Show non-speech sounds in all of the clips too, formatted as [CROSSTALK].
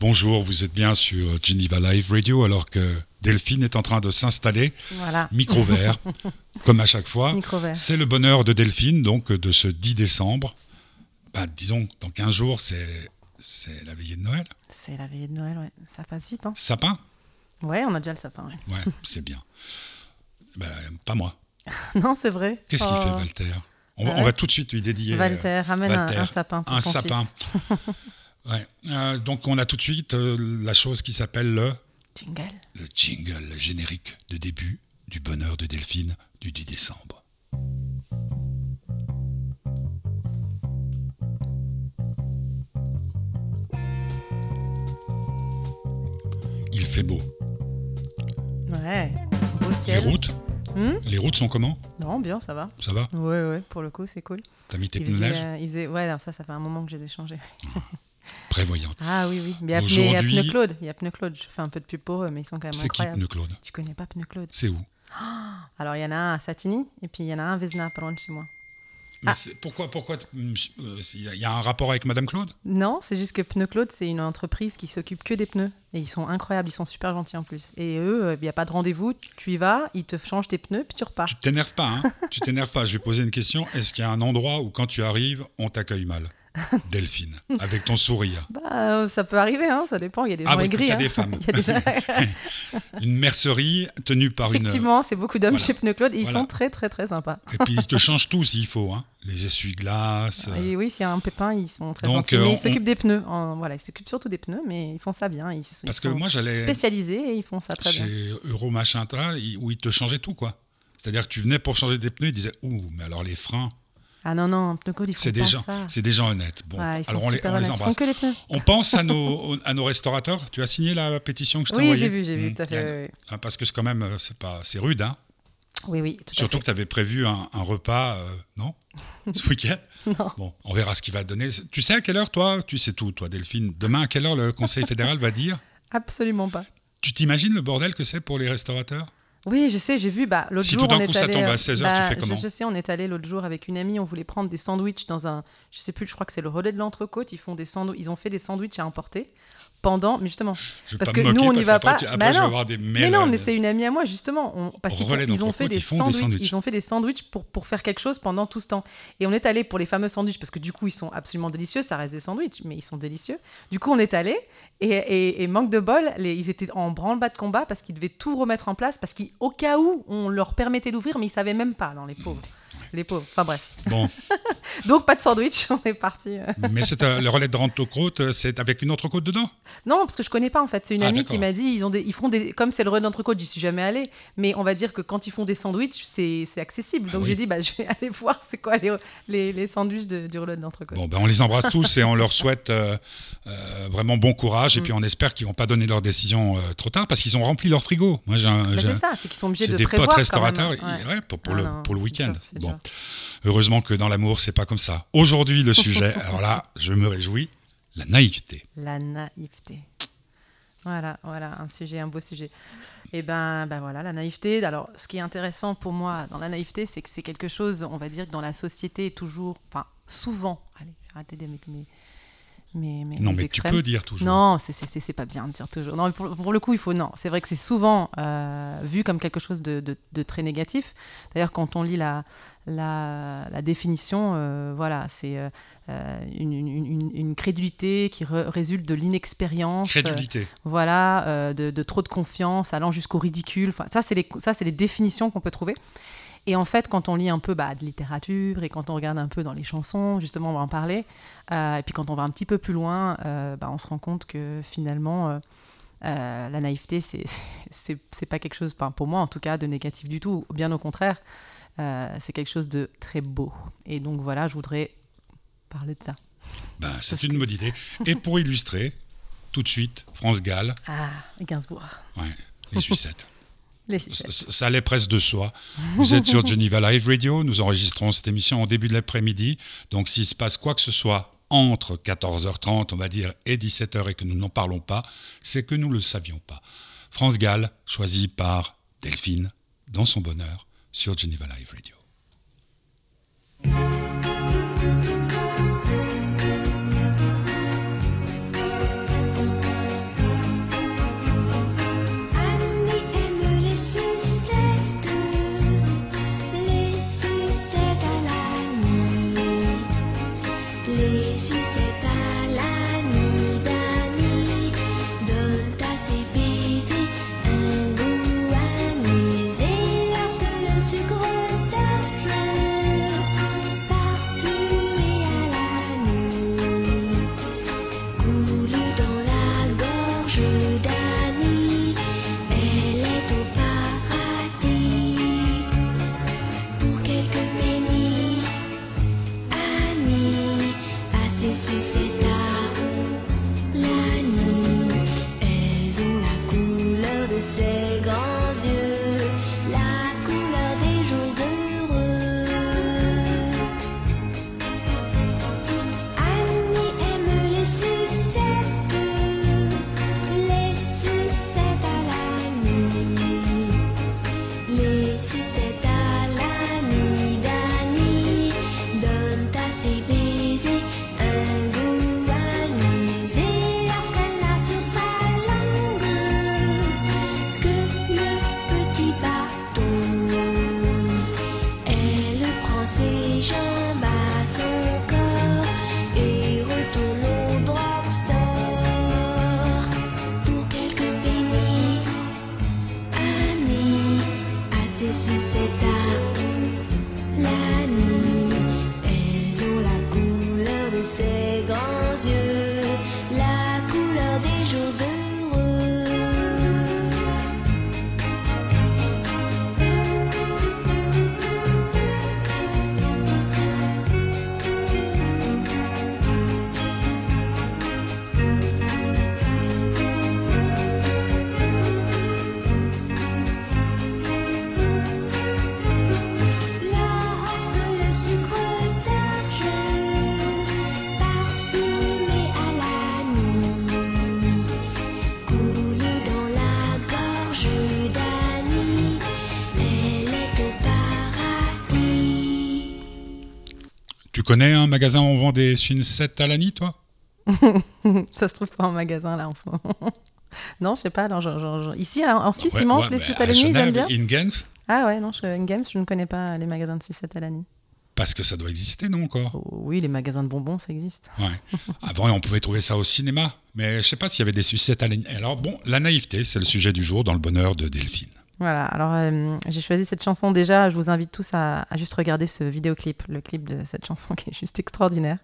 Bonjour, vous êtes bien sur Geneva Live Radio alors que Delphine est en train de s'installer. Voilà. Micro vert, [LAUGHS] comme à chaque fois. Micro vert. C'est le bonheur de Delphine, donc de ce 10 décembre. Bah, disons, dans 15 jours, c'est, c'est la veillée de Noël. C'est la veillée de Noël, ouais. Ça passe vite, hein. Sapin? Ouais, on a déjà le sapin, ouais. Ouais, c'est bien. Bah, pas moi. [LAUGHS] non, c'est vrai. Qu'est-ce qu'il Oh. fait, Walter? On va, Ah on va ouais. tout de suite lui dédier. euh, Walter, ramène un- sapin pour un ton sapin. fils. [LAUGHS] Ouais. Euh, donc, on a tout de suite euh, la chose qui s'appelle le, Jingle. le jingle, le générique de début du bonheur de Delphine du 10 décembre. Il fait beau. Ouais. Beau Les ciel. routes, Hmm les routes sont comment? Non, bien, ça va. Ça va? Ouais, ouais, pour le coup, c'est cool. T'as mis tes pneus neige? euh, il faisait- Ouais, alors ça, ça fait un moment que je les ai changés. [LAUGHS] Prévoyante. Ah oui, oui. Mais il y a, Pneu Claude. Il y a Pneu Claude. Je fais un peu de pub pour eux, mais ils sont quand même C'est qui. Pneu Claude Tu connais pas Pneu Claude C'est où Alors, il y en a un à Satigny, et puis il y en a un à Vézina, pas loin de chez moi. Mais Ah. Pourquoi pourquoi euh, Il y, a- il y a un rapport avec Madame Claude? Non, c'est juste que Pneu Claude, c'est une entreprise qui s'occupe que des pneus. Et ils sont incroyables, ils sont super gentils en plus. Et eux, euh, il n'y a pas de rendez-vous, tu y vas, ils te changent tes pneus, puis tu repars. Tu t'énerves pas, hein? Tu t'énerves pas. Je vais poser une question. Est-ce qu'il y a un endroit où, quand tu arrives, on t'accueille mal? [LAUGHS] Delphine, avec ton sourire. Bah, euh, ça peut arriver, hein, ça dépend. Il y a des Ah gens oui, aigris. il y a hein. des femmes. [LAUGHS] Il y a des gens- [LAUGHS] Une mercerie tenue par une. Effectivement, c'est beaucoup d'hommes Voilà. chez Pneu Claude. Ils Voilà. sont très, très, très sympas. Et puis ils te changent tout s'il faut. Hein. Les essuie-glaces. euh, Et oui, s'il y a un pépin, ils sont très Donc, gentils. euh, mais on- ils s'occupent des pneus. en- Voilà, ils s'occupent surtout des pneus, mais ils font ça bien. Ils, ils Parce que sont moi, j'allais spécialisés et ils font ça très bien. chez Euro Machin, où ils te changeaient tout, quoi. C'est-à-dire que tu venais pour changer des pneus, ils disaient Ouh, mais alors les freins, Ah non, non, Pneu Claude, ils c'est des, pas gens, ça. c'est des gens honnêtes. Bon, Ouais, alors on les, on embrasse. les pneus. On pense à nos, à nos restaurateurs. Tu as signé la pétition que je t'ai Oui, envoyée j'ai vu, j'ai vu, Mmh. tout à fait. oui, Ah, Parce que c'est quand même, euh, c'est pas, c'est rude, hein. Oui, oui, tout Surtout à que tu avais prévu un, un repas, euh, non? [LAUGHS] Ce week-end? Non. Bon, on verra ce qu'il va donner. Tu sais à quelle heure, toi? Tu sais tout, toi, Delphine. Demain, à quelle heure le Conseil fédéral va dire? [LAUGHS] Absolument pas. Tu t'imagines le bordel que c'est pour les restaurateurs? Oui, je sais, j'ai vu. Bah, l'autre Si jour, tout d'un coup est ça allé, tombe à euh, 16 heures, tu bah, fais je- comment je, sais, on est allé l'autre jour avec une amie, on voulait prendre des sandwichs dans un, je sais plus, je crois que c'est le relais de l'entrecôte. Ils font des ils ont fait des sandwichs à emporter pendant, mais justement, Je Parce que moquer nous, on y parce va pas. tu- après, Bah je vais non. avoir des mails. mais non, euh, mais c'est une amie à moi justement, on- parce qu'ils ils ont fait des sandwichs, ils ont fait des sandwichs pour pour faire quelque chose pendant tout ce temps. Et on est allé pour les fameux sandwichs parce que du coup ils sont absolument délicieux, ça reste des sandwichs, mais ils sont délicieux. Du coup on est allé et, et- et manque de bol, les, ils étaient en branle-bas de combat parce qu'ils devaient tout remettre en place parce qu'au cas où on leur permettait d'ouvrir, mais ils savaient même pas, dans les pauvres. Les pauvres. Enfin bref. Bon, [LAUGHS] Donc pas de sandwich, on est parti. euh. mais c'est euh, le relais de rentrecôte, euh, c'est avec une entrecôte dedans? Non, parce que je connais pas en fait. C'est une Ah, amie qui m'a dit ils ont des, ils font des, comme c'est le relais d'entrecôte, j'y suis jamais allée. Mais on va dire que quand ils font des sandwichs, c'est accessible. Ah Donc oui. j'ai dit bah je vais [LAUGHS] aller voir c'est quoi les, les, les sandwichs de- du relais d'entrecôte. Bon, ben, on les embrasse tous et on leur souhaite euh, euh, vraiment bon courage. Et Mm. puis on espère qu'ils vont pas donner leur décision trop tard parce qu'ils ont rempli leur frigo. Moi, j'ai un- Bah, j'ai c'est ça, c'est qu'ils sont obligés de des prévoir potes quand restaurateurs même. ils- Ouais. ouais, pour, pour Ah le, non, pour le week-end. Bon. Heureusement que dans l'amour, c'est pas comme ça. Aujourd'hui, le sujet, [LAUGHS] alors là, je me réjouis, la naïveté. La naïveté. Voilà, voilà, un sujet, un beau sujet. Et ben, ben voilà, la naïveté. Alors, ce qui est intéressant pour moi dans la naïveté, c'est que c'est quelque chose, on va dire, que dans la société toujours, enfin, souvent. Allez, arrêtez avec mes, Non, mais extrêmes. tu peux dire toujours. Non, c'est- c'est c'est- c'est pas bien de dire toujours. Non, pour, pour le coup, il faut non. C'est vrai que c'est souvent euh, vu comme quelque chose de, de- de très négatif. D'ailleurs, quand on lit la, la, la définition, euh, voilà, c'est euh, une, une- une- une crédulité qui résulte de l'inexpérience. Crédulité. voilà, de, de trop de confiance, allant jusqu'au ridicule. Enfin, ça, c'est les, ça, c'est les définitions qu'on peut trouver. Et en fait, quand on lit un peu bah, de littérature et quand on regarde un peu dans les chansons, justement, on va en parler. euh, et puis quand on va un petit peu plus loin, euh, bah, on se rend compte que finalement, euh, la naïveté, c'est pas quelque chose, pour moi en tout cas, de négatif du tout. Bien au contraire, c'est quelque chose de très beau. Et donc voilà, je voudrais parler de ça. Ben, c'est une que- bonne idée. Et pour illustrer, tout de suite, France Gall, Ah, Gainsbourg. ouais, les sucettes. [LAUGHS] Les Ça, allait presque de soi. Vous êtes sur [LAUGHS] Geneva Live Radio. Nous enregistrons cette émission en début de l'après-midi. Donc, s'il se passe quoi que ce soit entre 14h30, on va dire, et 17h et que nous n'en parlons pas, c'est que nous ne le savions pas. France Gall, choisi par Delphine, dans son bonheur, sur Geneva Live Radio. Connais un magasin où on vend des sunsets à l'année, toi [LAUGHS] Ça se trouve pas en magasin là en ce moment. [LAUGHS] non, je sais pas. Ici, en Suisse, ils mangent les sunsets à l'année, ils aiment bien. In Genf Ah ouais, non, je, in Genf, je ne connais pas les magasins de sunsets à l'année. Parce que ça doit exister, non encore? Oh, Oui, les magasins de bonbons, ça existe. Ouais. [LAUGHS] Avant, on pouvait trouver ça au cinéma, mais je sais pas s'il y avait des sucettes à l'année. Alors bon, la naïveté, c'est le sujet du jour dans le bonheur de Delphine. Voilà, alors euh, j'ai choisi cette chanson déjà, je vous invite tous à, juste regarder ce vidéoclip, le clip de cette chanson [LAUGHS] qui est juste extraordinaire.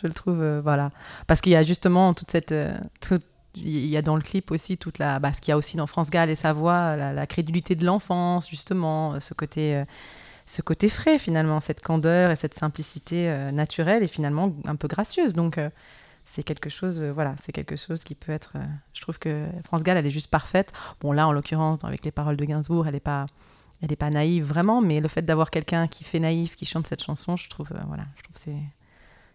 Je le trouve, euh, voilà. Parce qu'il y a justement toute cette... Euh, il y a dans le clip aussi toute la... Bah, ce qu'il y a aussi dans France Gall et sa voix, la, crédulité de l'enfance, justement, ce côté... ce côté frais finalement, cette candeur et cette simplicité naturelle et finalement un peu gracieuse. Donc c'est quelque chose, euh, voilà, c'est quelque chose qui peut être. Euh, je trouve que France Gall, elle est juste parfaite. Bon, là, en l'occurrence, avec les paroles de Gainsbourg, elle n'est pas, elle est pas naïve vraiment, mais le fait d'avoir quelqu'un qui fait naïf, qui chante cette chanson, je trouve, euh, voilà, je trouve c'est,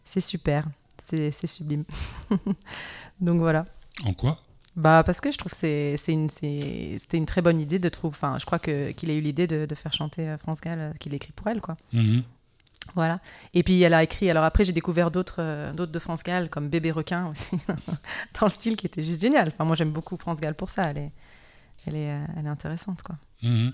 c'est super, c'est, sublime. [LAUGHS] Donc voilà. En quoi? Bah parce que je trouve c'est c'est une c'était une très bonne idée de trouver enfin je crois que qu'il a eu l'idée de, de, faire chanter France Gall qu'il écrit pour elle quoi. Mm-hmm. Voilà. Et puis elle a écrit. Alors après, j'ai découvert d'autres, euh, de France Gall, comme Bébé requin aussi, [LAUGHS] dans le style qui était juste génial. Enfin, moi, j'aime beaucoup France Gall pour ça. Elle est, euh, elle est intéressante, quoi. Mhm.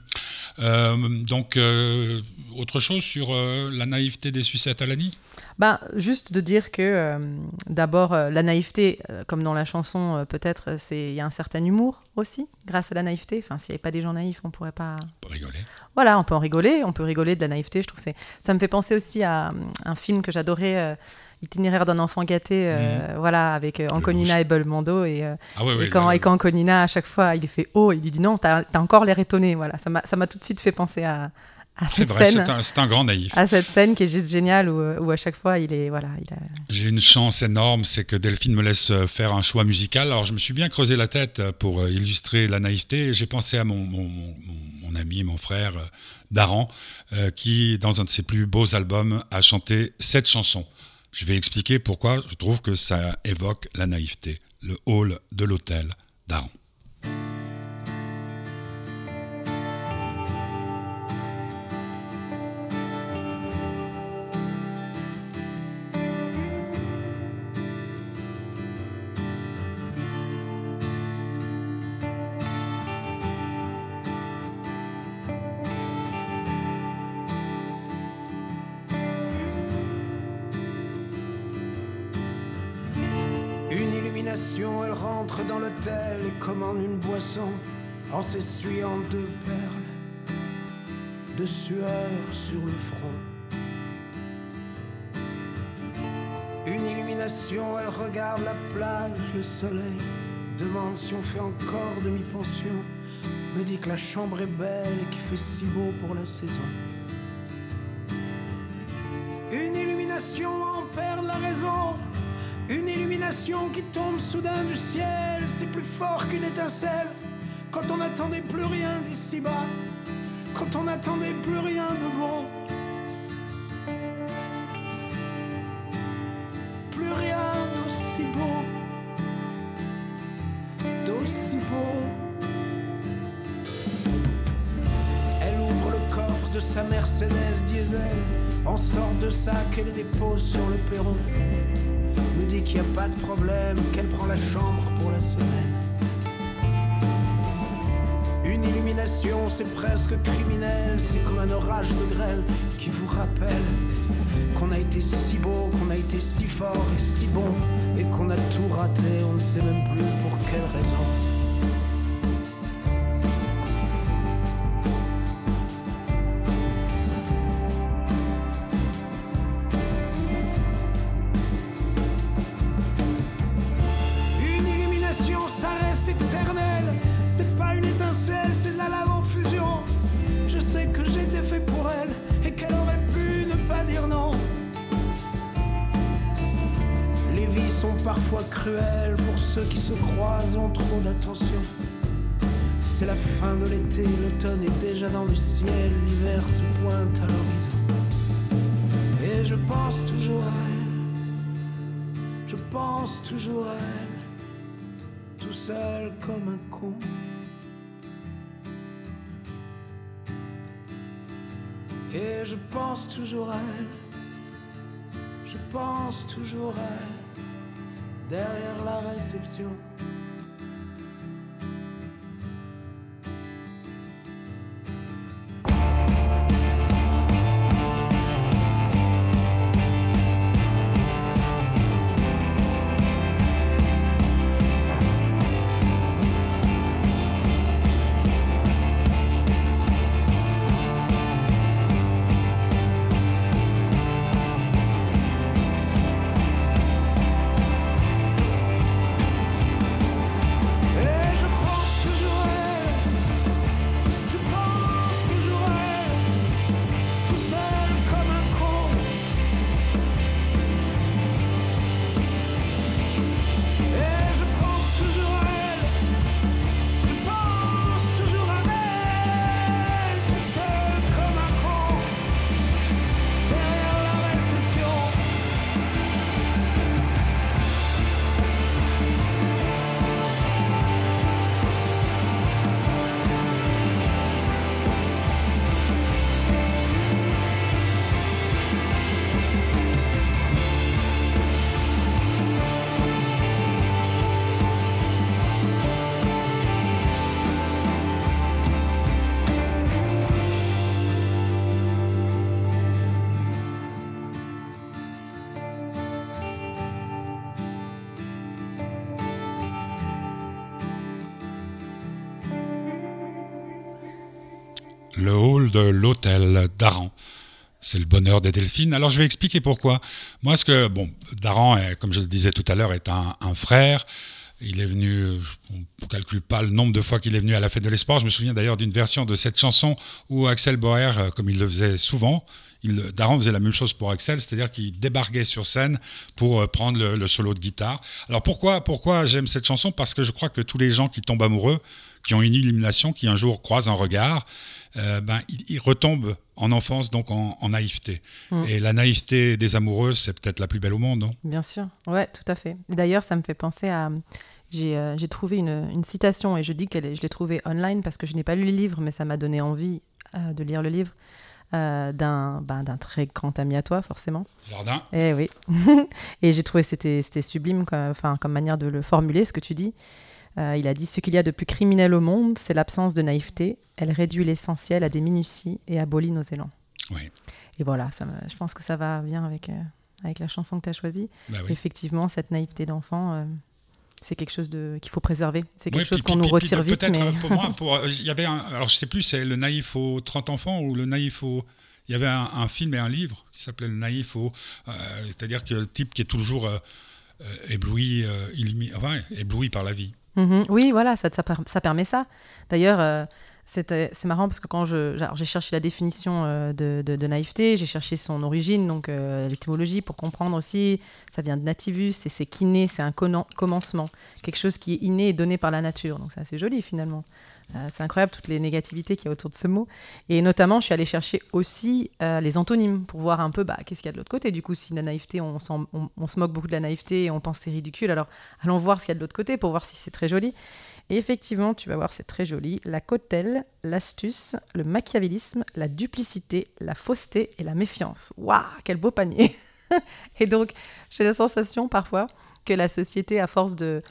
Euh, donc, euh, autre chose sur la naïveté des sucettes à l'année bah, Juste de dire que, d'abord, la naïveté, comme dans la chanson, peut-être, il y a un certain humour aussi, grâce à la naïveté. Enfin, s'il n'y avait pas des gens naïfs, on pourrait pas... On peut rigoler. Voilà, on peut en rigoler, on peut rigoler de la naïveté, je trouve. Ça me fait penser aussi à un film que j'adorais Itinéraire d'un enfant gâté, euh, mhm. voilà, avec euh, Anconina et Belmondo. Et, euh, ah et, quand, et quand Anconina, à chaque fois, il lui fait Oh, il lui dit non, t'as as encore l'air étonné. Voilà, ça m'a tout de suite fait penser à, cette vrai, scène. C'est un, grand naïf. À cette scène qui est juste géniale où, où à chaque fois il est voilà. A... J'ai une chance énorme, c'est que Delphine me laisse faire un choix musical. Alors je me suis bien creusé la tête pour illustrer la naïveté. J'ai pensé à mon, mon, mon, ami, mon frère Daran, qui dans un de ses plus beaux albums a chanté cette chanson. Je vais expliquer pourquoi je trouve que ça évoque la naïveté, le hall de l'hôtel d'Aron. S'essuyant deux perles de sueur sur le front. Une illumination, elle regarde la plage, le soleil. Demande si on fait encore demi-pension, me dit que la chambre est belle et qu'il fait si beau pour la saison. Une illumination en perd la raison, une illumination qui tombe soudain du ciel, c'est plus fort qu'une étincelle quand on n'attendait plus rien d'ici-bas, quand on n'attendait plus rien de bon. Plus rien d'aussi beau, d'aussi beau. Elle ouvre le coffre de sa Mercedes diesel, en sort de sac et le dépose sur le perron. Me dit qu'il n'y a pas de problème, qu'elle prend la chambre pour la semaine. C'est presque criminel, c'est comme un orage de grêle qui vous rappelle qu'on a été si beau, qu'on a été si fort et si bon, et qu'on a tout raté, on ne sait même plus pour quelle raison. Parfois cruelles pour ceux qui se croisent en trop d'attention. C'est la fin de l'été, l'automne est déjà dans le ciel, l'hiver se pointe à l'horizon. Et je pense toujours à elle, je pense toujours à elle tout seul comme un con. Et je pense toujours à elle, je pense toujours à elle, derrière la réception. L'hôtel d'Aran. C'est le bonheur des Delphines. Alors je vais expliquer pourquoi. Moi, ce que bon, Daran, est, comme je le disais tout à l'heure, est un, frère. Il est venu, on ne calcule pas le nombre de fois qu'il est venu à la fête de l'espoir. Je me souviens d'ailleurs d'une version de cette chanson où Axel Boer, euh, comme il le faisait souvent, il, Daran faisait la même chose pour Axel, c'est-à-dire qu'il débarquait sur scène pour euh, prendre le, le solo de guitare. Alors pourquoi, pourquoi j'aime cette chanson? Parce que je crois que tous les gens qui tombent amoureux, qui ont une illumination, qui un jour croisent un regard, euh, ben, ils retombent en enfance, donc en, en naïveté. Mm. Et la naïveté des amoureux, c'est peut-être la plus belle au monde, non? Bien sûr, ouais, tout à fait. D'ailleurs, ça me fait penser à. J'ai euh, trouvé une, une citation et je dis que je l'ai trouvée online parce que je n'ai pas lu le livre, mais ça m'a donné envie euh, de lire le livre euh, d'un ben, d'un très grand ami à toi, forcément. Jardin Eh oui. [LAUGHS] et j'ai trouvé que c'était c'était sublime quoi, enfin, comme manière de le formuler, ce que tu dis. Euh, il a dit Ce qu'il y a de plus criminel au monde, c'est l'absence de naïveté. Elle réduit l'essentiel à des minuties et abolit nos élans. Oui. Et voilà, ça me- je pense que ça va bien avec, euh, avec la chanson que tu as choisie. Bah oui. Effectivement, cette naïveté d'enfant, euh, c'est quelque chose de- qu'il faut préserver. C'est quelque Ouais, chose qu'on nous retire puis vite. Peut-être Mais... pour moi, pour, il y avait un, alors je sais plus, c'est le naïf aux 30 enfants ou le naïf au. Il y avait un, un film et un livre qui s'appelait Le naïf au. euh, C'est-à-dire que le type qui est toujours ébloui, euh, illumi- enfin, ébloui par la vie. Mhm. Oui, voilà, ça, ça, per- ça permet ça. D'ailleurs, euh, c'était- c'est marrant parce que quand j'ai cherché la définition euh, de, naïveté, j'ai cherché son origine, donc euh, l'étymologie pour comprendre aussi. Ça vient de nativus et c'est kiné, c'est un commencement, quelque chose qui est inné et donné par la nature. Donc c'est assez joli finalement. Euh, c'est incroyable toutes les négativités qu'il y a autour de ce mot. Et notamment, je suis allée chercher aussi euh, les antonymes pour voir un peu bah, qu'est-ce qu'il y a de l'autre côté. Du coup, si la naïveté, on, se moque beaucoup de la naïveté et on pense c'est ridicule, alors allons voir ce qu'il y a de l'autre côté pour voir si c'est très joli. Et effectivement, tu vas voir, c'est très joli. La cautèle, l'astuce, le machiavélisme, la duplicité, la fausseté et la méfiance. Waouh, quel beau panier [LAUGHS] Et donc, j'ai la sensation parfois que la société, à force de...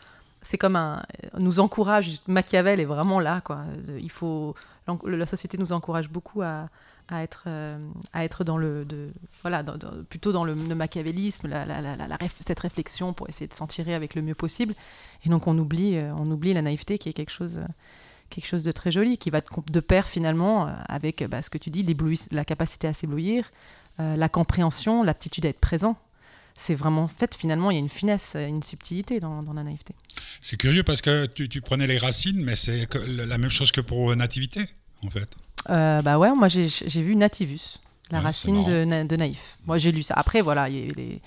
C'est comme un... nous encourage, Machiavel est vraiment là, quoi. Il faut... La société nous encourage beaucoup à, à être, euh, à être dans le... Voilà, plutôt dans le, machiavélisme, cette réflexion pour essayer de s'en tirer avec le mieux possible. Et donc on oublie, euh, on oublie la naïveté qui est quelque chose, euh, quelque chose de très joli, qui va de, pair finalement avec bah, ce que tu dis, la capacité à s'éblouir, la compréhension, l'aptitude à être présent. C'est vraiment en fait finalement il y a une finesse, euh, une subtilité dans, dans la naïveté. C'est curieux parce que tu, tu prenais les racines, mais c'est la même chose que pour nativité, en fait. Euh, bah ouais, moi j'ai vu nativus, la Ouais, racine de, na- de naïf. Moi j'ai lu ça. Après voilà, il y a les-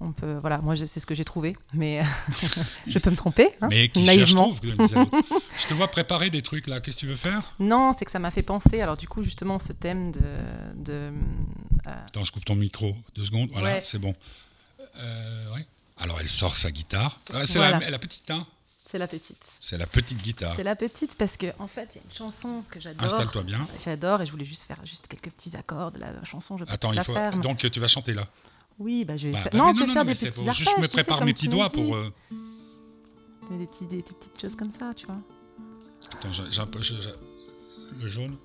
on peut voilà, moi c'est ce que j'ai trouvé, mais [LAUGHS] [LAUGHS] je peux me tromper. hein, mais qui cherche naïvement. trouve, l'autre. [LAUGHS] Je te vois préparer des trucs là. Qu'est-ce que tu veux faire? Non, c'est que ça m'a fait penser. Alors du coup, justement, ce thème de, de euh, Attends, je coupe ton micro. Deux secondes. Voilà, Ouais. c'est bon. Euh, ouais. Alors, elle sort sa guitare. Ah, c'est Voilà. la, la petite, hein c'est la petite. C'est la petite guitare. C'est la petite parce que en fait, il y a une chanson que j'adore. Installe-toi bien. J'adore et je voulais juste faire juste quelques petits accords de la chanson. Je peux Attends, te il faut. faire. Donc, tu vas chanter là. Oui, bah je vais. Bah, faire- bah, non, je vais faire mais des petits pour- arpèges. Juste me prépare mes petits doigts pour. euh, Des, petits, des, des petites choses comme ça, tu vois. Attends, j'ai- un peu- le jaune.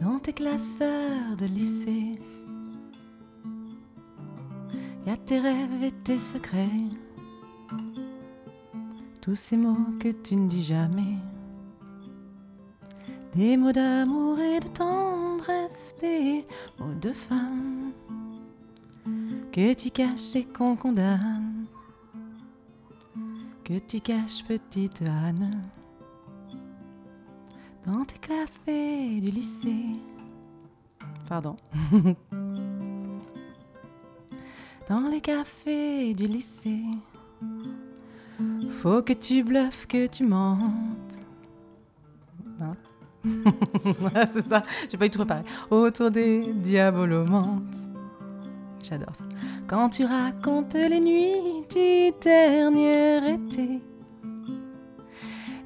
Dans tes classeurs de lycée, y a tes rêves et tes secrets. Tous ces mots que tu ne dis jamais. Des mots d'amour et de tendresse, des mots de femme que tu caches et qu'on condamne. Que tu caches, petite Anne dans tes cafés du lycée. Pardon. [LAUGHS] dans les cafés du lycée. Faut que tu bluffes, que tu mentes. Hein [LAUGHS] c'est ça, j'ai pas eu tout préparé. Autour des diabolomantes. J'adore ça. Quand tu racontes les nuits du dernier été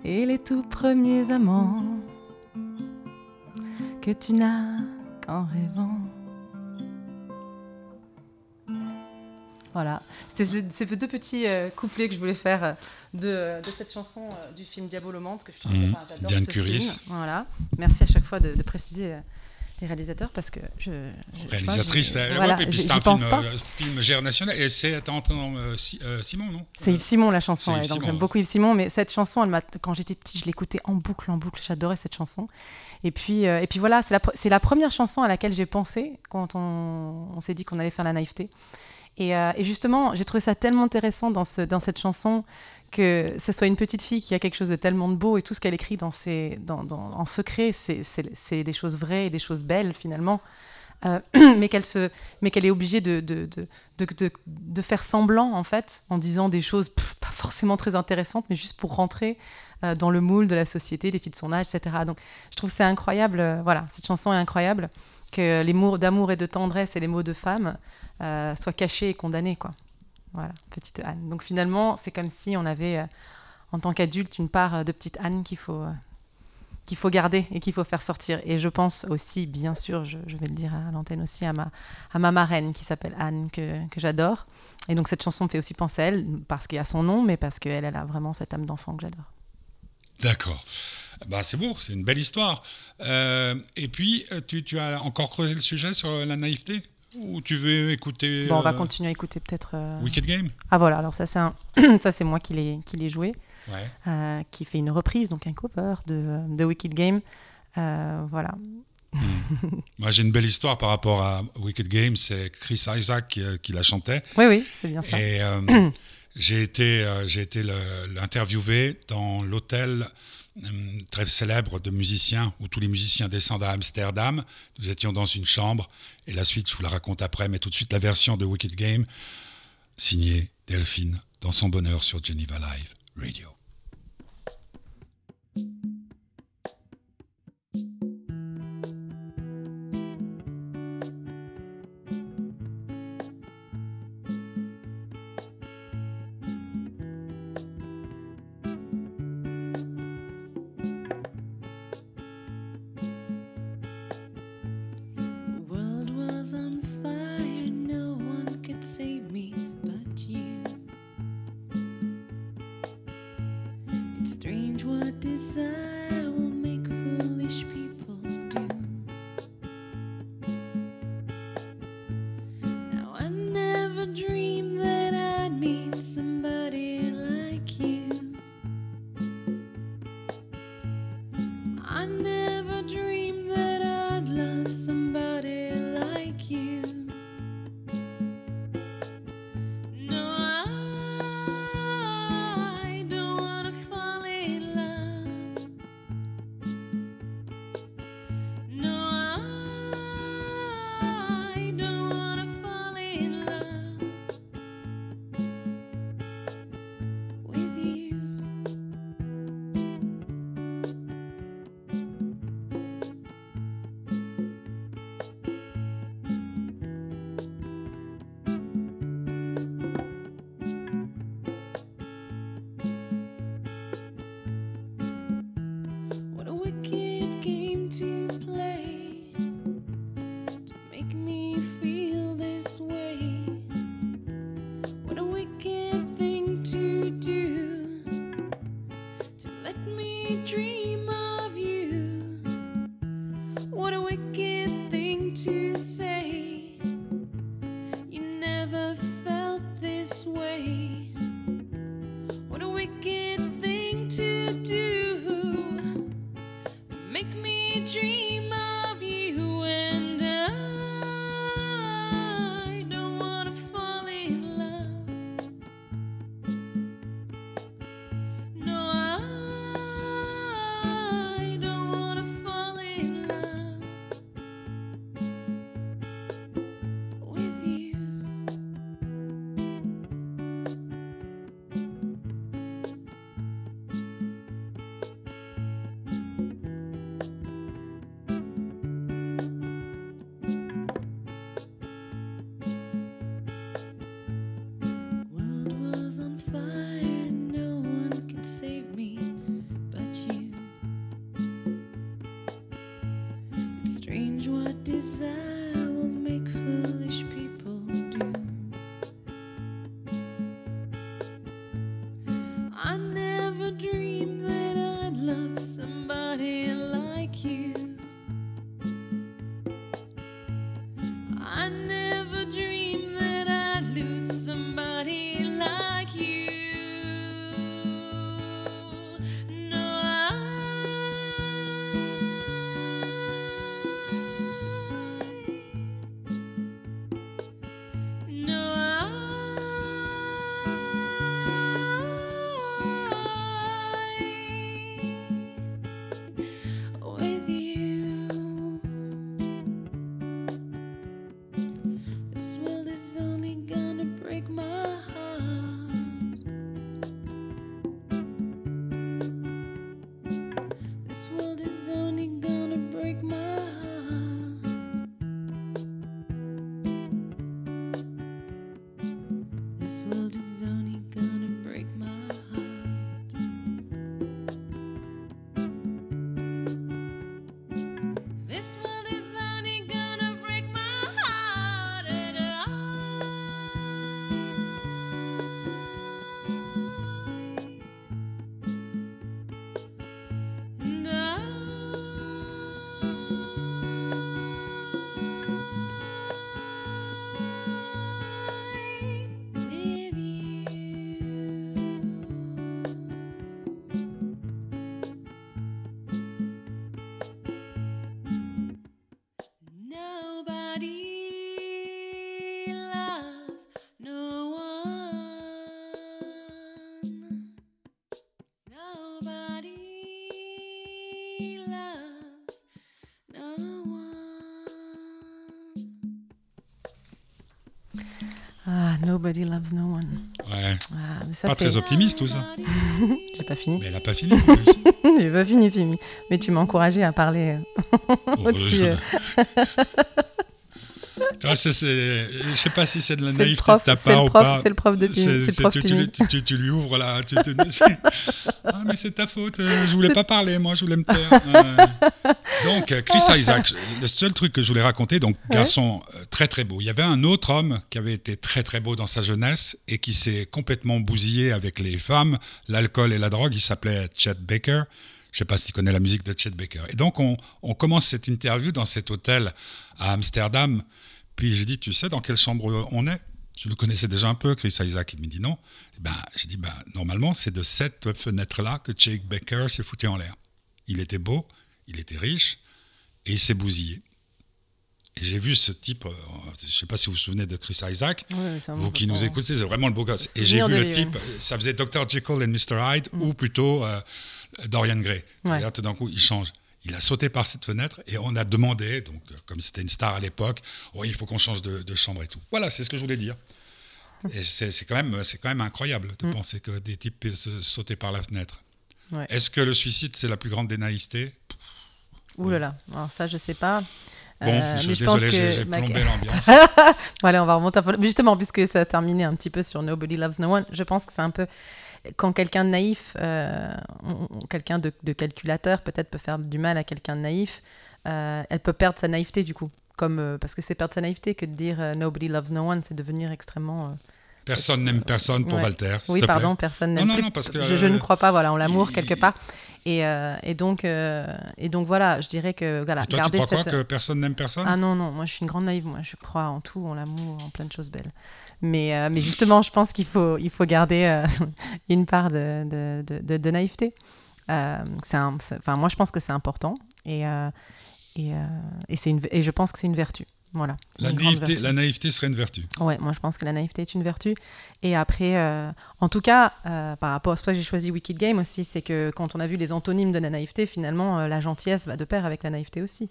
et les tout premiers amants que tu n'as qu'en rêvant. Voilà, c'était ce- ces deux petits euh, couplets que je voulais faire euh, de, de cette chanson euh, du film Diabolomante que je trouve enfin, j'adore Diane ce Curis. film. Voilà, merci à chaque fois de, de préciser les réalisateurs parce que je. je- je Réalisatrice. euh, ouais, voilà, puis c'est un film, pas. euh, film gère national. Et c'est, attends, euh, Si- euh, Simon, non C'est Yves Simon la chanson, ouais, donc j'aime beaucoup Yves Simon, mais cette chanson, elle quand j'étais petite, je l'écoutais en boucle, en boucle, j'adorais cette chanson. Et puis, euh, et puis voilà, c'est la, la première chanson à laquelle j'ai pensé quand on, on s'est dit qu'on allait faire la naïveté. Et, et justement, j'ai trouvé ça tellement intéressant dans, ce, dans cette chanson que ce soit une petite fille qui a quelque chose de tellement de beau et tout ce qu'elle écrit en secret, c'est, des choses vraies et des choses belles finalement. Euh, [CLEARS THROAT] mais qu'elle est obligée de, de, de, de, de- faire semblant en fait, en disant des choses pas forcément très intéressantes, mais juste pour rentrer euh, dans le moule de la société, des filles de son âge, etc. Donc, je trouve c'est incroyable. euh, voilà, cette chanson est incroyable que les mots d'amour et de tendresse et les mots de femme soient cachés et condamnés, quoi. Voilà, petite Anne. Donc finalement, c'est comme si on avait, euh, en tant qu'adulte, une part euh, de petite Anne qu'il faut, euh, faut garder et qu'il faut faire sortir. Et je pense aussi, bien sûr, je, vais le dire à l'antenne aussi, à ma, à ma marraine qui s'appelle Anne, que, que j'adore. Et donc cette chanson me fait aussi penser à elle, parce qu'il y a son nom, mais parce qu'elle elle a vraiment cette âme d'enfant que j'adore. D'accord. Bah, c'est beau, c'est une belle histoire. Et puis, tu, tu as encore creusé le sujet sur la naïveté? Ou tu veux écouter Bon, on va euh, continuer à écouter peut-être. euh, Wicked Game? Ah voilà, alors ça c'est un... [CLEARS THROAT] ça c'est moi qui l'ai qui l'ai joué, Ouais. euh, qui fait une reprise, donc un cover de, de Wicked Game. Voilà. [LAUGHS] Moi, j'ai une belle histoire par rapport à Wicked Game. C'est Chris Isaac qui, qui, la chantait. Oui, oui, c'est bien ça. Et [CLEARS THROAT] j'ai été, euh, j'ai été l'interviewer dans l'hôtel euh, très célèbre de musiciens où tous les musiciens descendent à Amsterdam. Nous étions dans une chambre et la suite, je vous la raconte après, mais tout de suite la version de Wicked Game signée Delphine dans son bonheur sur Geneva Live Radio. Nobody Loves No One. Ouais. Ah, mais ça, Pas très optimiste tout ça. [LAUGHS] J'ai pas fini. Mais elle a pas fini. [LAUGHS] J'ai pas fini, fini. Mais tu m'as encouragé à parler euh, [LAUGHS] au-dessus. euh. Tu vois, c'est- je sais pas si c'est de la naïveté prof, de ta part ou pas. c'est le prof de Pimi, c'est tu, tu, tu- lui ouvres là. ah, mais c'est ta faute. euh, Je voulais pas parler, moi, je voulais me taire. Euh, donc, Chris Isaac, le seul truc que je voulais raconter, donc, garçon euh, très très beau. Il y avait un autre homme qui avait été très très beau dans sa jeunesse et qui s'est complètement bousillé avec les femmes, l'alcool et la drogue. Il s'appelait Chet Baker. Je sais pas si tu connais la musique de Chet Baker. Et donc, on, commence cette interview dans cet hôtel à Amsterdam. Puis j'ai dit, tu sais dans quelle chambre on est? Je le connaissais déjà un peu, Chris Isaac. Il me dit non. Eh Ben, j'ai dit, ben, normalement, c'est de cette fenêtre-là que Chet Baker s'est foutu en l'air. Il était beau, il était riche, et il s'est bousillé. Et j'ai vu ce type, euh, je ne sais pas si vous vous souvenez de Chris Isaac, vous qui nous écoutez, c'est vraiment le beau gosse. Et j'ai vu le lui, type, ça faisait Dr. Jekyll and Mr. Hyde, Mm. ou plutôt euh, Dorian Gray. Ouais. Tout d'un coup, il change. Il a sauté par cette fenêtre et on a demandé, donc euh, comme c'était une star à l'époque, oui, il faut qu'on change de, de chambre et tout. Voilà, c'est ce que je voulais dire. Et c'est quand, même- quand même incroyable de Mm. penser que des types peuvent se sauter par la fenêtre. Ouais. Est-ce que le suicide, c'est la plus grande des naïvetés? Ouh là là, alors ça je sais pas. Bon, Euh, je, pense désolé, j'ai ma- plombé [LAUGHS] l'ambiance. Allez, on va remonter un peu. Mais justement, puisque ça a terminé un petit peu sur Nobody Loves No One, je pense que c'est un peu. Quand quelqu'un de naïf, euh, quelqu'un de, de calculateur, peut-être peut faire du mal à quelqu'un de naïf, euh, elle peut perdre sa naïveté du coup. Comme, euh, parce que c'est perdre sa naïveté que de dire Nobody Loves No One, c'est devenir extrêmement. Personne n'aime personne pour Ouais. Walter. Oui, te plaît. pardon, personne Non, n'aime non, plus. non, parce que, je, je ne euh, crois pas voilà, en l'amour il- quelque part. Et, euh, et, donc, euh, et donc voilà, je dirais que voilà, Et toi, tu crois cette... quoi Que personne n'aime personne? Ah non, non, moi je suis une grande naïve, moi je crois en tout, en l'amour, en plein de choses belles. Mais, euh, mais justement, je pense qu'il faut, il faut garder [LAUGHS] une part de, de, de, de- de naïveté. Enfin, moi je pense que c'est important et, et, et, c'est une, et je pense que c'est une vertu. Voilà. la naïveté, la naïveté serait une vertu. Ouais, moi je pense que la naïveté est une vertu. Et après, euh, en tout cas, euh, par rapport à ça que j'ai choisi Wicked Game aussi, c'est que quand on a vu les antonymes de la naïveté, finalement, euh, la gentillesse va de pair avec la naïveté aussi.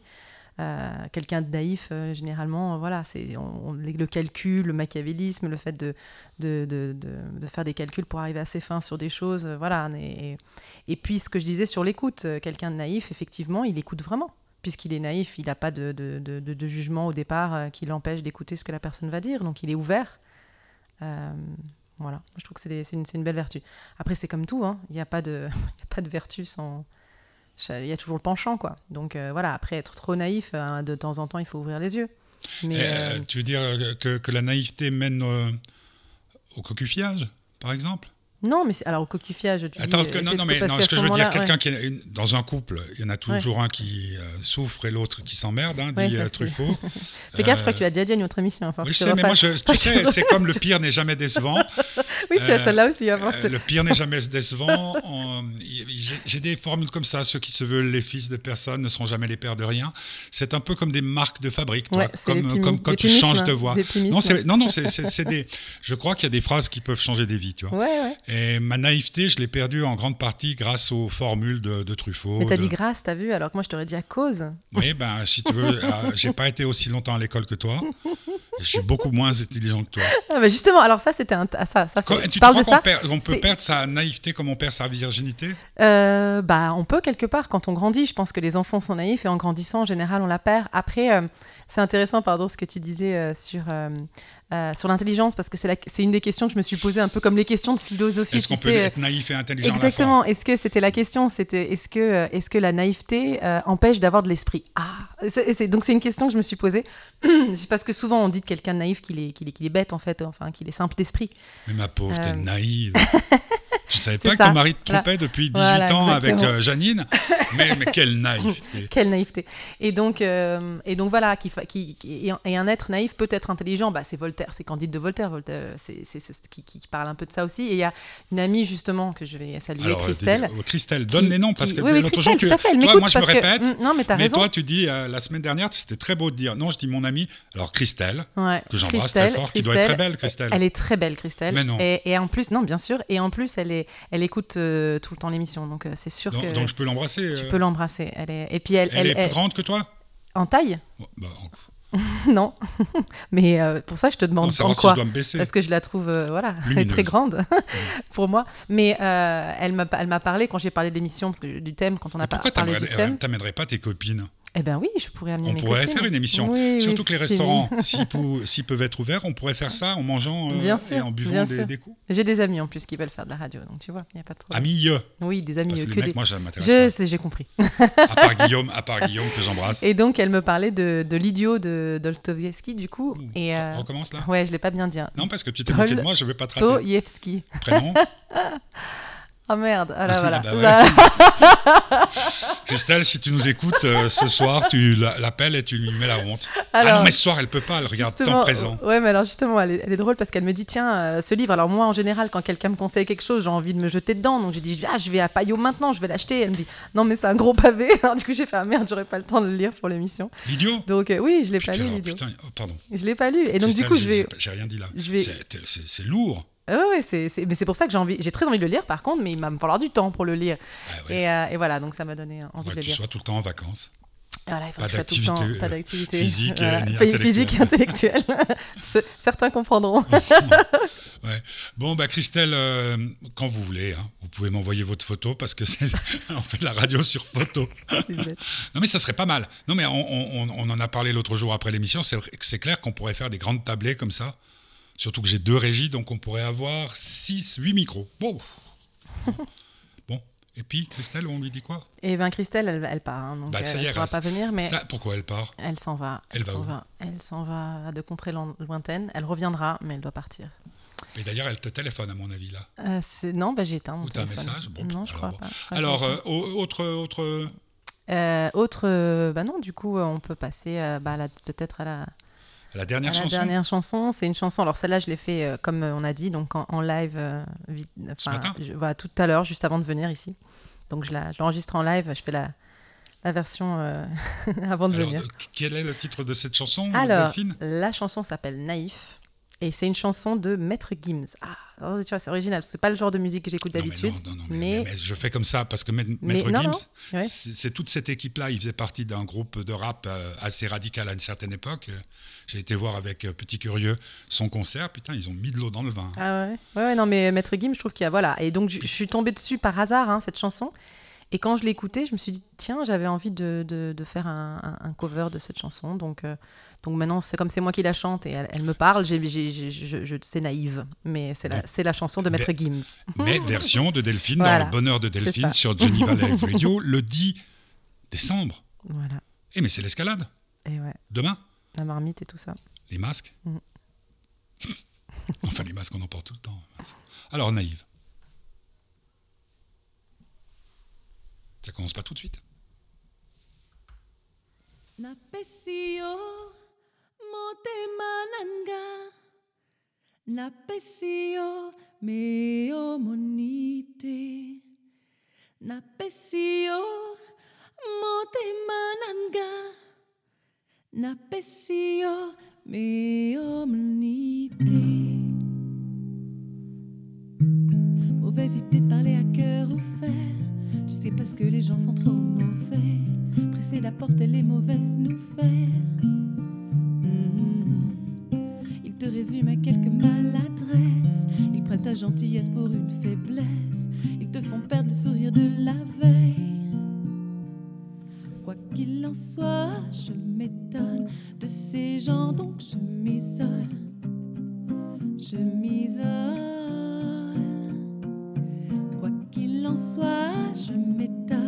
Quelqu'un de naïf, généralement, voilà, c'est on- on- le calcul, le machiavélisme, le fait de, de, de, de- de faire des calculs pour arriver à ses fins sur des choses, voilà. Et, et puis ce que je disais sur l'écoute, quelqu'un de naïf, effectivement, il écoute vraiment puisqu'il est naïf, il n'a pas de, de, de- jugement au départ euh, qui l'empêche d'écouter ce que la personne va dire, donc il est ouvert. Euh, voilà, je trouve que c'est une, c'est une belle vertu. Après, c'est comme tout, hein, il n'y a, pas de- [LAUGHS] y a pas de vertu sans... Il y a toujours le penchant, quoi. Donc euh, voilà, après, être trop naïf, euh, de temps en temps, il faut ouvrir les yeux. Mais, euh, tu veux dire que, que la naïveté mène au cocufiage, par exemple? Non, mais alors au cocufiage, tu Attends, dis, que- euh, non, non, mais non, ce que je veux dire, quelqu'un ouais. qui est une- dans un couple, il y en a toujours un qui euh, souffre et l'autre qui s'emmerde, hein, Ouais, dit ça, euh, Truffaut. [LAUGHS] Fais gaffe, je Euh, crois que tu l'as déjà dit à une autre émission. enfin, Oui, je sais, mais moi, je, tu sais, c'est comme le pire n'est jamais décevant. [LAUGHS] Oui, tu as euh, celle-là aussi. avant. Euh, le pire n'est jamais [LAUGHS] décevant. J'ai des formules comme ça. Ceux qui se veulent les fils de personne ne seront jamais les pères de rien. C'est un peu comme des marques de fabrique, des comme, comme quand tu changes de voix. Non, non, non, c'est des. Je crois qu'il y a des phrases qui peuvent changer des vies, tu vois. Ouais, ouais. Et ma naïveté, je l'ai perdue en grande partie grâce aux formules de, de Truffaut. Mais t'as de- dit grâce, t'as vu, alors que moi je t'aurais dit à cause. Oui, ben, si tu veux, [LAUGHS] euh, j'ai pas été aussi longtemps à l'école que toi. Je suis beaucoup moins intelligent que toi. Ah, bah justement, alors ça c'était un. ah, ça, ça, c'est- Quand- tu parles de ça perd- on peut perdre sa naïveté comme on perd sa virginité? Euh, bah, on peut quelque part quand on grandit. Je pense que les enfants sont naïfs et en grandissant, en général, on la perd. Après, euh, c'est intéressant, pardon, ce que tu disais euh, sur, euh, euh, sur l'intelligence, parce que c'est une des questions que je me suis posée, un peu comme les questions de philosophie. Est-ce qu'on peut être naïf et intelligent fois Exactement. Est-ce que c'était la question? C'était est-ce que euh, est-ce que la naïveté euh, empêche d'avoir de l'esprit? Ah, donc c'est une question que je me suis posée. [CLEARS THROAT] Parce que souvent on dit de quelqu'un de naïf qu'il est qu'il est qu'il est bête en fait, enfin qu'il est simple d'esprit. Mais ma pauvre, t'es Euh. naïve. [LAUGHS] Tu savais pas ça. que ton mari te Voilà. trompait depuis 18 Voilà, ans avec euh, Janine [LAUGHS] mais, mais quelle naïveté. Quelle naïveté. Et donc, euh, et donc voilà, qui, fa- qui, qui- et un- être naïf peut être intelligent, bah, c'est Voltaire, c'est Candide de Voltaire, Voltaire c'est, c'est, c'est ce qui, qui parle un peu de ça aussi. Et il y a une amie justement que je vais saluer, Alors, euh, Christelle. euh, Christelle, donne les noms parce que oui, oui, l'autre Christelle, jour, tu- toi, moi je me parce que- répète. Mm, non, mais t'as mais raison. toi, tu dis euh, la semaine dernière, c'était très beau de dire. Non, je dis mon amie. Alors Christelle, Ouais, que j'embrasse très Christelle, fort, qui doit être très Christelle, belle, Christelle. Elle est très belle, Christelle. Mais non. Et, et en plus, non, bien sûr. Et en plus, elle, est, elle écoute euh, tout le temps l'émission. Donc, euh, c'est sûr donc, que donc je peux l'embrasser. tu euh, peux l'embrasser. Elle est, et puis, elle, elle, elle, est elle- plus grande que toi? En taille? Bon, bah, en- [LAUGHS] Non. [LAUGHS] mais euh, pour ça, je te demande en si quoi. Parce que je la trouve, euh, voilà, [LAUGHS] Lumineuse. très grande pour moi. Mais euh, elle m'a elle m'a parlé quand j'ai parlé de l'émission, parce que du thème, quand on a par- parlé du thème. t'amènerais pas tes copines? Eh ben oui, je pourrais amener On mes pourrait copines. faire une émission. Oui, Surtout oui, que les restaurants, [LAUGHS] s'ils pou- peuvent être ouverts, on pourrait faire ça en mangeant euh, Bien et en buvant bien des, coups. J'ai des amis en plus qui veulent faire de la radio, donc tu vois, il n'y a pas de problème. Amis, Oui, des amis parce euh, que mecs, des. moi, ça m'intéresse Je j'ai compris. À part Guillaume, à part Guillaume que j'embrasse. Et donc, elle me parlait de, de l'idiot de Dolstoevsky, du coup. Et, euh, Recommence là? ouais, je l'ai pas bien dit. hein. Non, parce que tu t'es moqué de moi, je vais pas te rater. Prénom? [LAUGHS] Ah merde, ah là, voilà. bah ouais. [LAUGHS] Christelle, si tu nous écoutes euh, ce soir, tu la- l'appelles et tu lui mets la honte. ah Alors, non, mais ce soir, elle peut pas, elle regarde temps présent. Ouais, mais alors justement, elle est, elle est drôle parce qu'elle me dit tiens, euh, ce livre. Alors moi, en général, quand quelqu'un me conseille quelque chose, j'ai envie de me jeter dedans. Donc j'ai dit ah, je vais à Payot maintenant, je vais l'acheter. Elle me dit non, mais c'est un gros pavé. [LAUGHS] Alors du coup, j'ai fait ah merde, j'aurais pas le temps de le lire pour l'émission. L'idiot Donc euh, oui, je l'ai pas lu, l'idiot. putain, oh, pardon. Je l'ai pas lu. Et donc du coup, je vais. J'ai rien dit là. vais- c'est lourd. Ah ouais, c'est, mais c'est pour ça que j'ai envie, j'ai très envie de le lire. Par contre, mais il va me falloir du temps pour le lire. Ah. Et, euh, et voilà, donc ça m'a donné envie Ouais, de le tu lire. sois tout le temps en vacances. Voilà, il faut Pas d'activité, euh, d'activité physique voilà, ni pas- physique et intellectuelle. [LAUGHS] Ce- Certains comprendront. [LAUGHS] Ouais. Bon, bah Christelle, euh, quand vous voulez, hein, vous pouvez m'envoyer votre photo parce que c'est- [LAUGHS] on fait de la radio sur photo. Non, mais ça serait pas mal. Non, mais on, on- on en a parlé l'autre jour après l'émission. C'est c'est clair qu'on pourrait faire des grandes tablées comme ça. Surtout que j'ai deux régies, donc on pourrait avoir 6, 8 micros. Bon. [LAUGHS] bon. Et puis, Christelle, on lui dit quoi? Et ben Christelle, elle, elle part, hein, donc Bah, elle pourra elle- pas venir, mais Ça, Pourquoi elle part? elle s'en va. Elle s'en où? va. Elle s'en va de contrées loin- lointaines. Elle reviendra, mais elle doit partir. Et d'ailleurs, elle te téléphone, à mon avis, là. Euh, non, bah, j'ai éteint mon Ou t'as un téléphone. message? Bon, Non, je alors crois bon. pas. je crois Alors, euh, au- autre, autre. Euh, autre, bah non, du coup, on peut passer bah, peut-être à la, La dernière à la chanson dernière chanson. C'est une chanson. Alors celle-là, je l'ai fait euh, comme euh, on a dit, donc en, en live, euh, vite, Ce enfin, matin? je- tout à l'heure, juste avant de venir ici. Donc je l'enregistre en live. Je fais la, la version euh, [LAUGHS] avant de Alors, venir. quel est le titre de cette chanson, Alors, Delphine? la chanson s'appelle Naïf. Et c'est une chanson de Maître Gims. Ah, alors, tu vois, c'est original. C'est pas le genre de musique que j'écoute d'habitude. non, non, non, mais, mais- mais- mais je fais comme ça parce que Maître non, Gims, ouais. c'est toute cette équipe-là. Il faisait partie d'un groupe de rap euh, assez radical à une certaine époque. Euh, J'ai été voir avec euh, Petit Curieux son concert. Putain, ils ont mis de l'eau dans le vin. Ah ouais. ouais, ouais, non, mais Maître Gims, je trouve qu'il y a. Voilà. Et donc, je, je suis tombée dessus par hasard, hein, cette chanson. Et quand je l'écoutais, je me suis dit, tiens, j'avais envie de, de- de faire un, un- cover de cette chanson. Donc, euh, donc maintenant, c'est comme c'est moi qui la chante et elle, elle me parle, j'ai, je, c'est naïve. Mais c'est la, c'est la chanson de Maître Gims. Mais [LAUGHS] version de Delphine dans le bonheur de Delphine sur Geneva Live [LAUGHS] Radio le 10 décembre. Voilà. Eh, mais c'est l'escalade. Et ouais, Demain, la marmite et tout ça. les masques. Mm. [LAUGHS] enfin, les masques, on en porte tout le temps. Alors, naïve. Ça commence pas tout de suite. Napesio motemananga Napesio meo monite. Napesio motemananga Napesio meo monite. Mauvaise idée de parler Sais parce que les gens sont trop mauvais porte et les mauvaises nouvelles. Mhm. Ils te résument à quelques maladresses. Ils prennent ta gentillesse pour une faiblesse. Ils te font perdre le sourire de la veille. Quoi qu'il en soit, je m'étonne de ces gens, donc je m'isole. Je m'isole. Quoi qu'il en soit, je m'étonne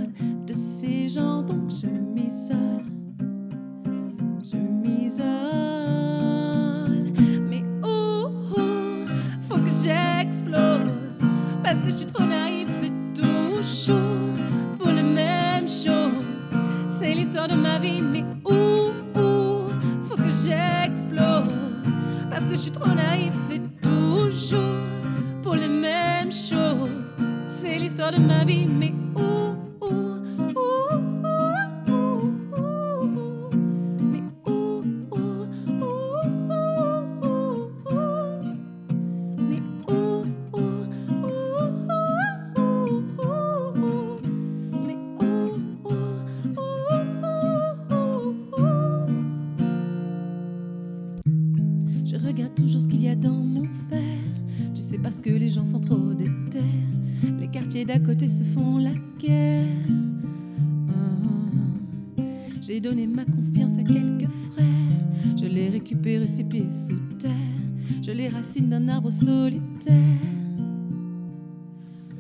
les racine d'un arbre solitaire.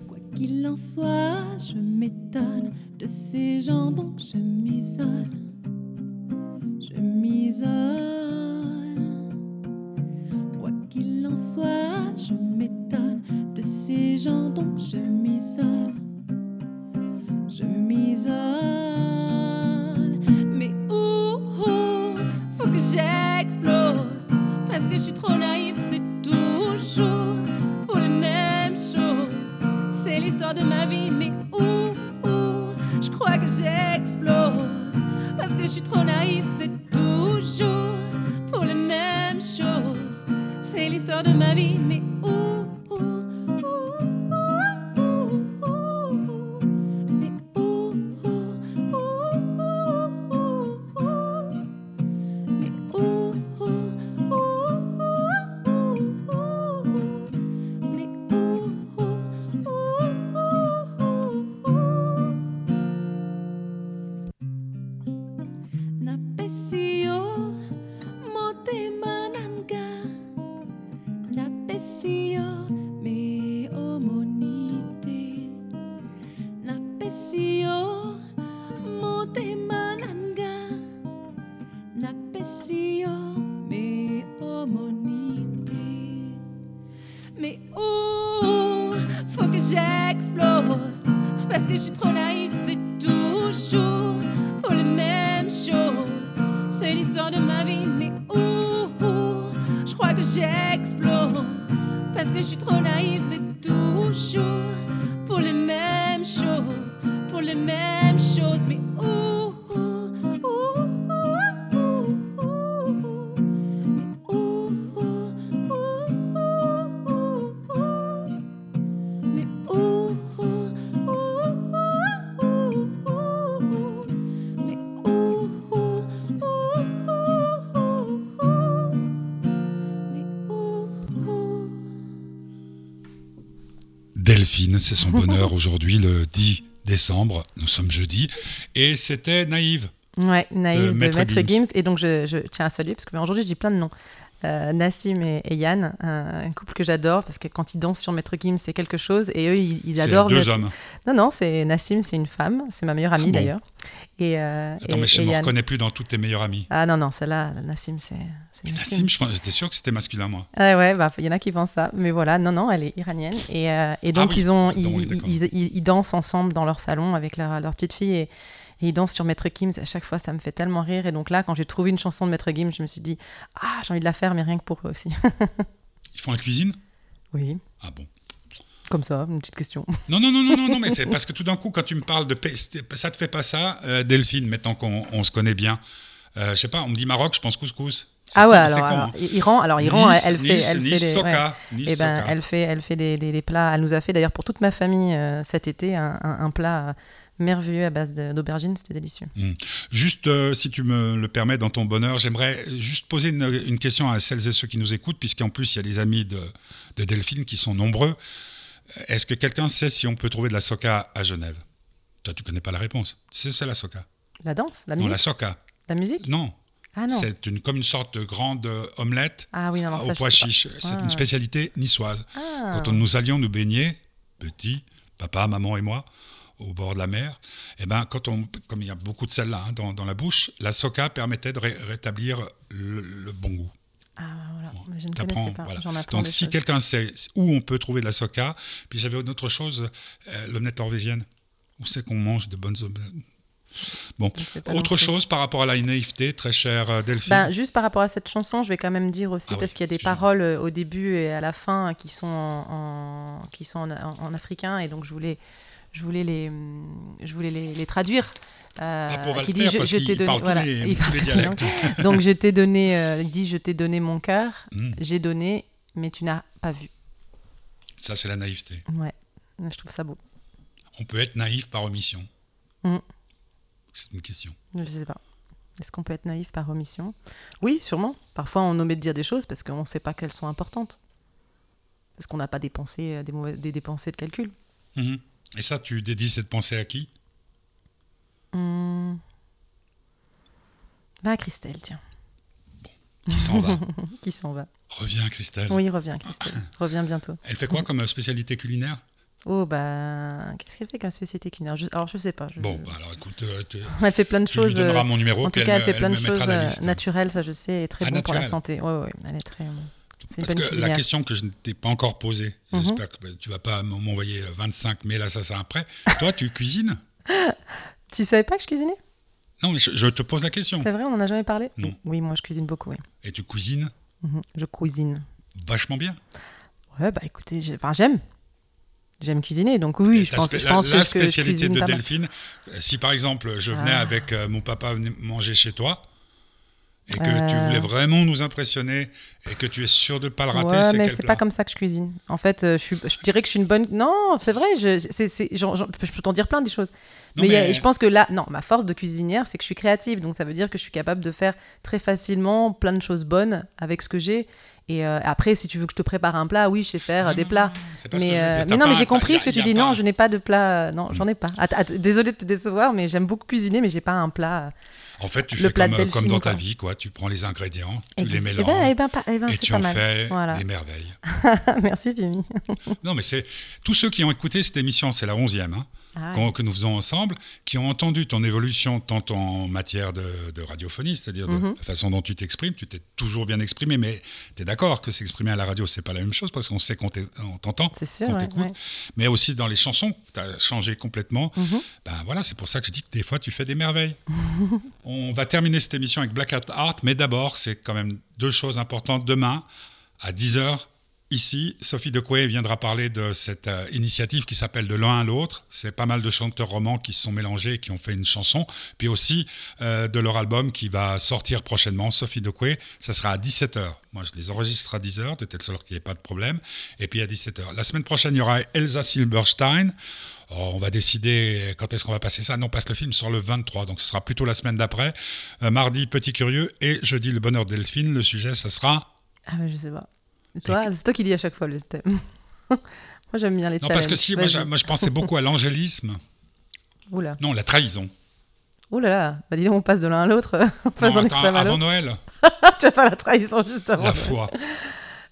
Quoi qu'il en soit, je m'étonne de ces gens, C'est son bonheur [LAUGHS] aujourd'hui, le 10 décembre. Nous sommes jeudi. Et c'était naïve. Ouais, Naïve de de Maître Maître, Gims. Gims. Et donc, je, je tiens à saluer, parce qu'aujourd'hui, je dis plein de noms. Euh, Nassim et, et Yann, un, un couple que j'adore, parce que quand ils dansent sur Maître Gims, c'est quelque chose. Et eux, ils, ils C'est adorent. deux hommes. Non, non, c'est Nassim, c'est une femme. C'est ma meilleure amie, Ah bon d'ailleurs. Et, euh, Attends, et- mais je ne me Yann. reconnais plus dans toutes tes meilleures amies. Ah non, non, celle-là, Nassim, c'est Nassim. J'étais sûr que c'était masculin, moi. Ah ouais, bah, il y en a qui pensent ça. Mais voilà, non, non, elle est iranienne. Et, euh, et donc, Ah oui, ils, ont, ils, oui, d'accord. ils, ils- ils dansent ensemble dans leur salon avec leur, leur petite fille. Et, et ils dansent sur Maître Gims. À chaque fois, ça me fait tellement rire. Et donc là, quand j'ai trouvé une chanson de Maître Gims, je me suis dit, ah, j'ai envie de la faire, mais rien que pour eux aussi. [LAUGHS] Ils font la cuisine? Oui, Ah bon comme ça, une petite question. [LAUGHS] Non, non, non, non, non, non, mais [LAUGHS] c'est parce que tout d'un coup, quand tu me parles de... Ça te fait pas ça, euh, Delphine, maintenant qu'on on se connaît bien euh, Je sais pas, on me dit Maroc, je pense couscous. Ah ouais, alors. Iran, alors Iran, Nice, elle, fait, elle fait Eh ben, elle fait, elle fait des, plats. Elle nous a fait d'ailleurs pour toute ma famille euh, cet été un, plat merveilleux à base d'aubergines. C'était délicieux. Juste, euh, si tu me le permets, dans ton bonheur, j'aimerais juste poser une, une question à celles et ceux qui nous écoutent, puisqu'en plus, il y a des amis de, de Delphine qui sont nombreux. Est-ce que quelqu'un sait si on peut trouver de la soca à Genève? Toi, tu connais pas la réponse. C'est ça la soca? La danse, la Non, musique, la soca. la musique? Non, Ah non. c'est une, comme une sorte de grande euh, omelette Ah oui, non, non, ça, au pois chiche. C'est Ah. une spécialité niçoise. Ah. Quand on- nous allions nous baigner, petits, papa, maman et moi, au bord de la mer, et ben, quand on, comme il y a beaucoup de sel là hein, dans, dans la bouche, la soca permettait de ré- rétablir le, le bon goût. Ah voilà, Mais je ne connaissais pas. voilà. Donc si quelqu'un sait où on peut trouver de la soca, puis j'avais une autre chose, euh, l'omelette norvégienne. Où c'est qu'on mange de bonnes omelettes Bon, autre chose par rapport à la naïveté, très chère euh, Delphine Ben, juste par rapport à cette chanson, je vais quand même dire aussi, Ah oui, parce qu'il y a des paroles euh, au début et à la fin qui sont en, en- qui sont en, en- en africain, et donc je voulais, je voulais, les, je voulais les, les traduire. Euh, Ah, qui parce je t'ai donné, voilà, les- les donc je t'ai donné, euh, il dit je t'ai donné mon cœur, Hmm, j'ai donné, mais tu n'as pas vu. Ça, c'est la naïveté. Ouais, je trouve ça beau. On peut être naïf par omission. Mm. C'est une question. Je sais pas. Est-ce qu'on peut être naïf par omission? Oui, sûrement. Parfois, on omet de dire des choses parce qu'on ne sait pas qu'elles sont importantes. Parce qu'on n'a pas dépensé euh, des, mauvais- des dépensés de calcul. Mhm. Et ça, tu dédies cette pensée à qui? Bah, Christelle, tiens, Qui s'en va [LAUGHS] qui s'en va. Reviens, Christelle. Oui, reviens, Christelle. Reviens bientôt. Elle fait quoi [LAUGHS] comme spécialité culinaire? Oh, bah, qu'est-ce qu'elle fait comme société culinaire? Je- Alors, je sais pas. je- Bon, bah alors écoute, euh, tu, [LAUGHS] Elle fait plein de tu lui choses. donneras euh, mon numéro, En tout cas, elle fait plein de choses euh, naturelles, ça je sais, et très Ah, bon pour la santé. Ouais, ouais, elle est très. Parce que la question que je ne t'ai pas encore posée, Mhm. j'espère que tu vas pas m'envoyer euh, 25 mails assassins après. Toi, tu cuisines [LAUGHS] Tu savais pas que je cuisinais? Non, mais je, je te pose la question. C'est vrai, on en a jamais parlé? Non. Oui, moi je cuisine beaucoup, oui. Et tu cuisines? Mhm, Je cuisine. vachement bien. Ouais, bah écoutez, j'aime. J'aime cuisiner, donc oui, Et je pense, je la, pense la que, que je spécialité de. Delphine, euh, si par exemple je venais Ah. avec euh, mon papa manger chez toi et que tu Euh. voulais vraiment nous impressionner et que tu es sûr de ne pas le rater, Ouais, c'est mais c'est pas comme ça que je cuisine. En fait, euh, je, suis, je dirais que je suis une bonne. Non, c'est vrai, je, peux t'en dire plein des choses. Non, mais, a- je pense que là, non, ma force de cuisinière, c'est que je suis créative. Donc ça veut dire que je suis capable de faire très facilement plein de choses bonnes avec ce que j'ai. Et euh, après, si tu veux que je te prépare un plat, oui, je sais faire euh, des plats. Mais, euh, mais non, mais j'ai compris a- ce que tu dis. pas- Non, je n'ai pas de plat. euh, Non, j'en ai pas. Désolée de te décevoir, mais j'aime beaucoup cuisiner, mais j'ai pas un plat. En fait, tu le fais comme, euh, comme dans ta quoi. vie, quoi. Tu prends les ingrédients, tu les Eh mélanges ben, eh ben, pas- eh ben, et c'est tu pas en mal. fais Voilà. des merveilles. [LAUGHS] Merci, Pimi. [LAUGHS] Non, mais c'est tous ceux qui ont écouté cette émission, c'est la onzième, hein, Ah, que nous faisons ensemble, qui ont entendu ton évolution tant en matière de, de radiophonie, c'est-à-dire de Mhm. la façon dont tu t'exprimes. Tu t'es toujours bien exprimé, mais tu es d'accord que s'exprimer à la radio, c'est pas la même chose parce qu'on sait qu'on t'entend, qu'on t'écoute. Mais aussi dans les chansons, tu as changé complètement. Mhm. Ben voilà, c'est pour ça que je dis que des fois tu fais des merveilles. [LAUGHS] On va terminer cette émission avec Black Hat Art, mais d'abord, c'est quand même deux choses importantes. Demain, à 10h, ici, Sophie Decoué viendra parler de cette euh, initiative qui s'appelle De l'un à l'autre. C'est pas mal de chanteurs romans qui se sont mélangés et qui ont fait une chanson. Puis aussi euh, de leur album qui va sortir prochainement, Sophie Decoué. Ça sera à 17h. Moi, je les enregistre à 10h, de telle sorte qu'il n'y ait pas de problème. Et puis à 17h. La semaine prochaine, il y aura Elsa Silberstein. Oh, on va décider quand est-ce qu'on va passer ça. Non, on passe le film sur le 23, donc ce sera plutôt la semaine d'après. Euh, mardi, Petit Curieux, et jeudi, Le Bonheur de Delphine. Le sujet, ça sera... Ah, je sais pas. Toi, c'est toi qui dis à chaque fois le thème. [LAUGHS] moi, j'aime bien les Non, challenges. parce que si, moi, je, moi, je pensais beaucoup à l'angélisme. Oula. Non, la trahison. Ouh là là. Bah, dis donc, on passe de l'un à l'autre. [LAUGHS] on passe Non, attends, à avant. Noël, [LAUGHS] tu vas pas la trahison juste avant. la foi.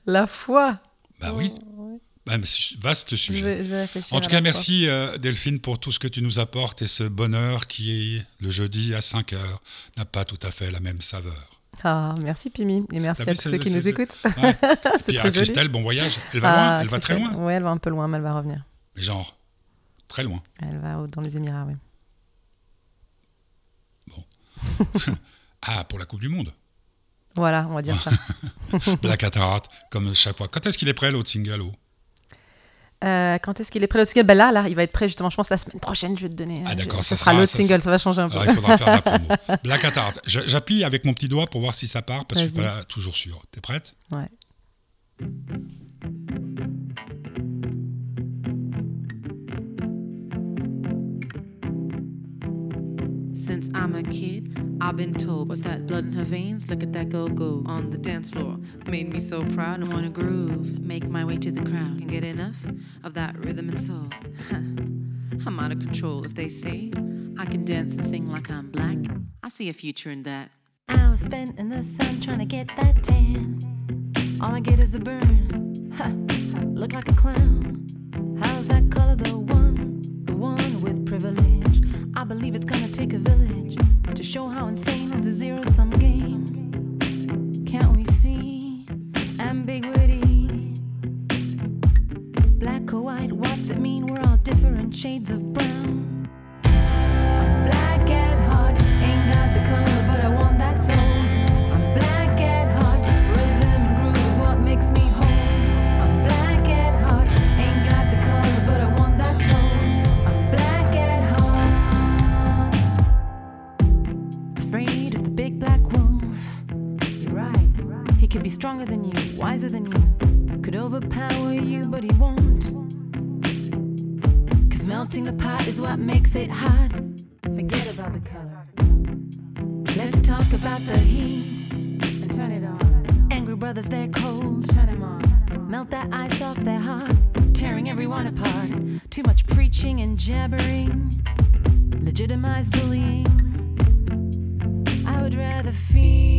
La foi. Bah oui, Ouais. Bah, vaste Je sujet. vais, je vais réfléchir. En tout cas, merci euh, Delphine pour tout ce que tu nous apportes et ce bonheur qui, le jeudi à 5 heures, n'a pas tout à fait la même saveur. Ah, merci Pimi. Et merci à tous ceux qui nous écoutent. Ouais. [LAUGHS] Puis à. Christelle, bon voyage. Elle va Ah, loin, elle va très loin. Ouais, elle va un peu loin, mais elle va revenir. Genre, très loin. Elle va dans les Émirats, oui. [LAUGHS] Ah, pour la Coupe du Monde. Voilà, on va dire ça. [LAUGHS] Black Hat comme chaque fois. Quand est-ce qu'il est prêt, l'autre single Euh, quand est-ce qu'il est prêt? Le single ben là, là, il va être prêt justement. Je pense la semaine prochaine, je vais te donner. Ah, d'accord, ça sera l'autre single, ça va changer un peu. Alors, il faudra faire la [LAUGHS] promo. Black. Je- J'appuie avec mon petit doigt pour voir si ça part, parce que je suis Vas-y. pas toujours sûr. T'es prête? Ouais. Since I'm a kid, I've been told, what's that blood in her veins? Look at that girl go on the dance floor. Made me so proud and wanna groove. Make my way to the crowd. Can get enough of that rhythm and soul. [LAUGHS] I'm out of control if they say I can dance and sing like I'm black. I see a future in that. I was spent in the sun trying to get that tan. All I get is a burn. [LAUGHS] Look like a clown. How's that color the one? The one with privilege. I believe it's gonna take a village to show how insane is a zero sum game. Can't we see ambiguity? Black or white, what's it mean? We're all different shades of Could be stronger than you, wiser than you. Could overpower you, but he won't. Cause melting the pot is what makes it hot. Forget about the color. Let's talk about the heat and turn it on. Angry brothers, they're cold. Turn them on. Melt that ice off their heart, tearing everyone apart. Too much preaching and jabbering. Legitimize bullying. I would rather feel